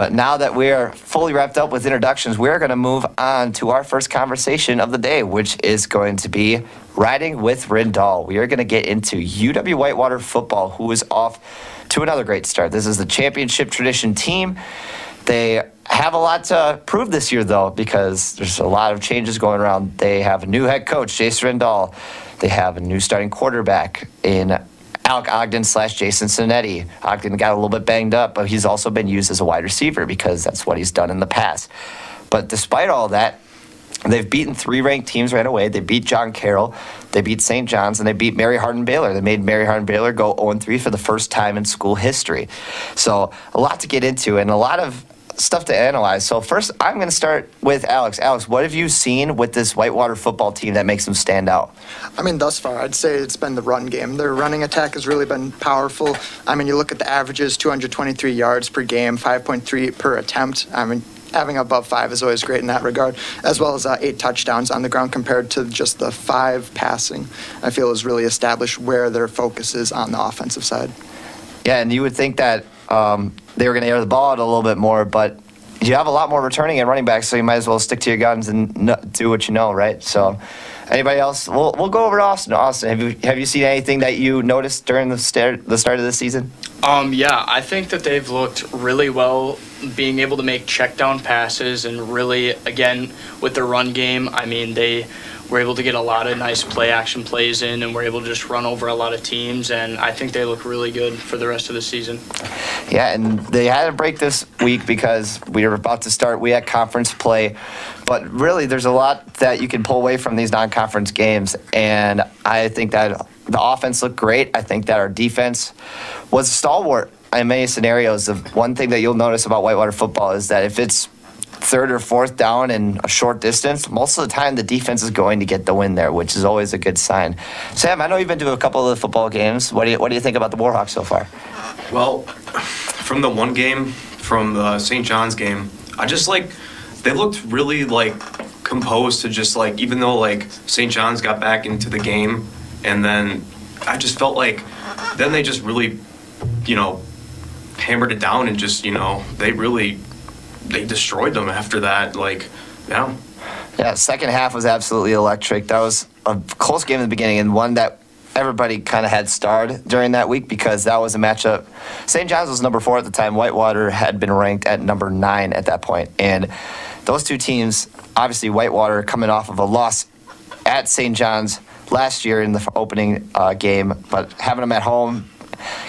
But now that we're fully wrapped up with introductions, we're going to move on to our first conversation of the day, which is going to be riding with Rindahl. We are going to get into UW Whitewater football, who is off to another great start. This is the championship tradition team. They have a lot to prove this year, though, because there's a lot of changes going around. They have a new head coach, Jason Rindahl. They have a new starting quarterback in Alec Ogden slash Jason Sonetti. Ogden got a little bit banged up, but he's also been used as a wide receiver because that's what he's done in the past. But despite all that, they've beaten three ranked teams right away. They beat John Carroll, they beat St. John's, and they beat Mary Hardin Baylor. They made Mary Hardin Baylor go 0 3 for the first time in school history. So a lot to get into and a lot of stuff to analyze. So first, I'm going to start with Alex. Alex, what have you seen with this Whitewater football team that makes them stand out? I mean, thus far, I'd say it's been the run game. Their running attack has really been powerful. I mean, you look at the averages 223 yards per game, 5.3 per attempt. I mean, having above five is always great in that regard, as well as uh, eight touchdowns on the ground compared to just the five passing. I feel has really established where their focus is on the offensive side. Yeah, and you would think that um, they were going to air the ball out a little bit more, but you have a lot more returning and running backs, so you might as well stick to your guns and do what you know, right? So, anybody else? We'll, we'll go over to Austin. Austin, have you have you seen anything that you noticed during the start the start of the season? Um, yeah, I think that they've looked really well being able to make check down passes and really, again, with the run game. I mean, they were able to get a lot of nice play action plays in and we're able to just run over a lot of teams. And I think they look really good for the rest of the season. Yeah, and they had a break this week because we were about to start. We had conference play, but really, there's a lot that you can pull away from these non-conference games, and I think that the offense looked great. I think that our defense was stalwart in many scenarios. The one thing that you'll notice about Whitewater football is that if it's third or fourth down in a short distance, most of the time the defense is going to get the win there, which is always a good sign. Sam, I know you've been to a couple of the football games. What do you What do you think about the Warhawks so far? Well, from the one game, from the St. John's game, I just like they looked really like composed to just like even though like St. John's got back into the game, and then I just felt like then they just really, you know, hammered it down and just you know they really they destroyed them after that. Like, yeah. Yeah, second half was absolutely electric. That was a close game in the beginning and one that everybody kind of had starred during that week because that was a matchup. St. John's was number four at the time. Whitewater had been ranked at number nine at that point. And those two teams, obviously, Whitewater coming off of a loss at St. John's last year in the opening uh, game, but having them at home,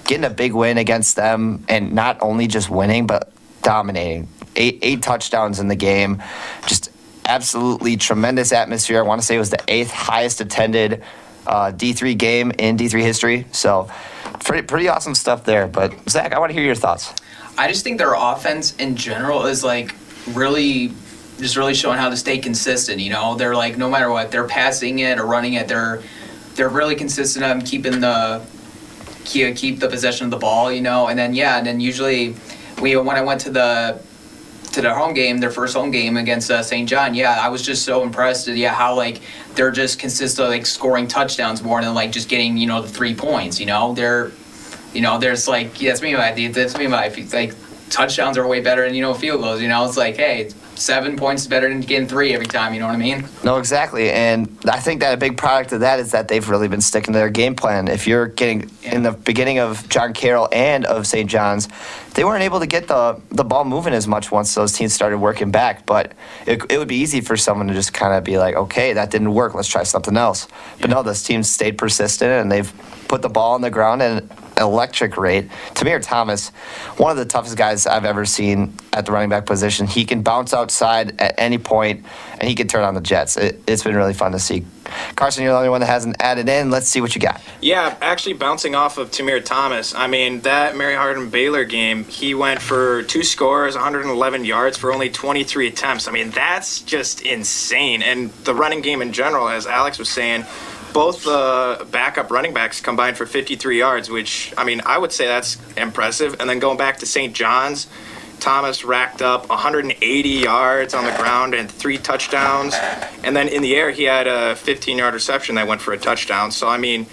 getting a big win against them, and not only just winning, but dominating. Eight, eight touchdowns in the game. Just absolutely tremendous atmosphere. I want to say it was the eighth highest attended uh, D3 game in D3 history. So, pretty, pretty awesome stuff there. But, Zach, I want to hear your thoughts. I just think their offense in general is like really just really showing how to stay consistent. You know, they're like no matter what, they're passing it or running it, they're they're really consistent on keeping the keep, keep the possession of the ball. You know, and then yeah, and then usually we when I went to the to their home game, their first home game against uh, St. John, yeah, I was just so impressed. Yeah, how like they're just consistent like scoring touchdowns more than like just getting you know the three points. You know, they're you know there's like yeah, that's me my that's me my like touchdowns are way better than you know field goals. You know, it's like hey, seven points is better than getting three every time. You know what I mean? No, exactly. And I think that a big product of that is that they've really been sticking to their game plan. If you're getting in the beginning of John Carroll and of St. John's, they weren't able to get the, the ball moving as much once those teams started working back. But it, it would be easy for someone to just kind of be like, okay, that didn't work. Let's try something else. But no, this team stayed persistent and they've put the ball on the ground and electric rate. Tamir Thomas, one of the toughest guys I've ever seen at the running back position. He can bounce outside at any point, and he can turn on the Jets. It, it's been really fun to see. Carson, you're the only one that hasn't added in. Let's see what you got. Yeah, actually bouncing off of Tamir Thomas. I mean, that Mary Hardin Baylor game, he went for two scores, 111 yards for only 23 attempts. I mean, that's just insane. And the running game in general, as Alex was saying, both the backup running backs combined for 53 yards, which, I mean, I would say that's impressive. And then going back to St. John's, Thomas racked up 180 yards on the ground and three touchdowns. And then in the air, he had a 15 yard reception that went for a touchdown. So, I mean,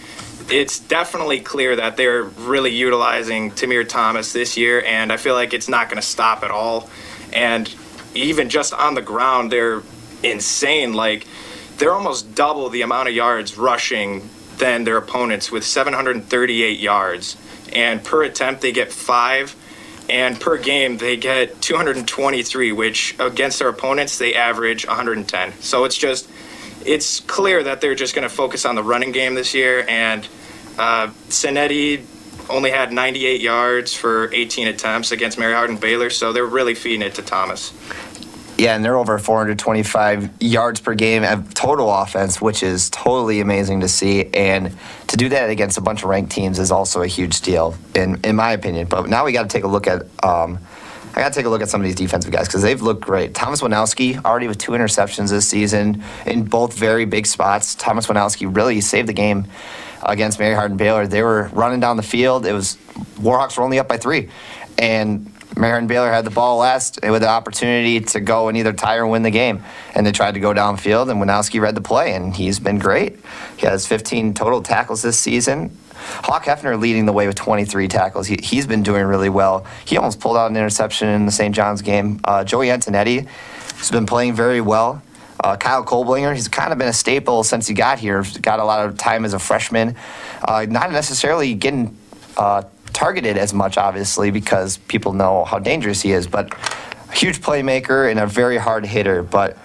it's definitely clear that they're really utilizing Tamir Thomas this year, and I feel like it's not going to stop at all. And even just on the ground, they're insane. Like, they're almost double the amount of yards rushing than their opponents with 738 yards. And per attempt, they get five. And per game, they get 223, which against their opponents, they average 110. So it's just, it's clear that they're just going to focus on the running game this year. And uh, Cincinnati only had 98 yards for 18 attempts against Mary Hardin Baylor, so they're really feeding it to Thomas. Yeah, and they're over 425 yards per game of total offense, which is totally amazing to see. And to do that against a bunch of ranked teams is also a huge deal, in in my opinion. But now we got to take a look at. Um, I got to take a look at some of these defensive guys because they've looked great. Thomas Winowski already with two interceptions this season in both very big spots. Thomas Winowski really saved the game against Mary Hardin Baylor. They were running down the field. It was Warhawks were only up by three, and Mary Hardin Baylor had the ball last with the opportunity to go and either tie or win the game. And they tried to go downfield, and Winowski read the play, and he's been great. He has 15 total tackles this season. Hawk Hefner leading the way with 23 tackles. He, he's been doing really well. He almost pulled out an interception in the St. John's game. Uh, Joey Antonetti has been playing very well. Uh, Kyle Kolblinger, he's kind of been a staple since he got here. Got a lot of time as a freshman. Uh, not necessarily getting uh, targeted as much, obviously, because people know how dangerous he is, but a huge playmaker and a very hard hitter. But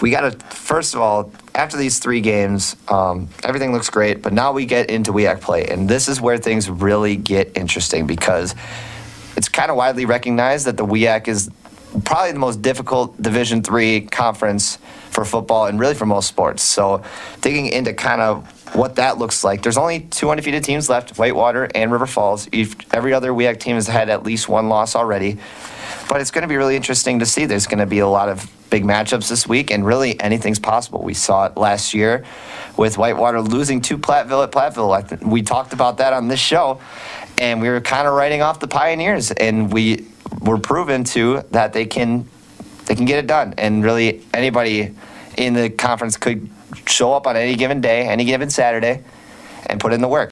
we got to, first of all, after these three games, um, everything looks great, but now we get into WEAC play. And this is where things really get interesting because it's kind of widely recognized that the WEAC is probably the most difficult Division three conference for football and really for most sports. So digging into kind of what that looks like. There's only two undefeated teams left, Whitewater and River Falls. Every other WEAC team has had at least one loss already. But it's going to be really interesting to see. There's going to be a lot of big matchups this week, and really anything's possible. We saw it last year with Whitewater losing to Platteville at Platteville. We talked about that on this show, and we were kind of writing off the Pioneers, and we were proven to that they can they can get it done. And really, anybody in the conference could show up on any given day, any given Saturday, and put in the work.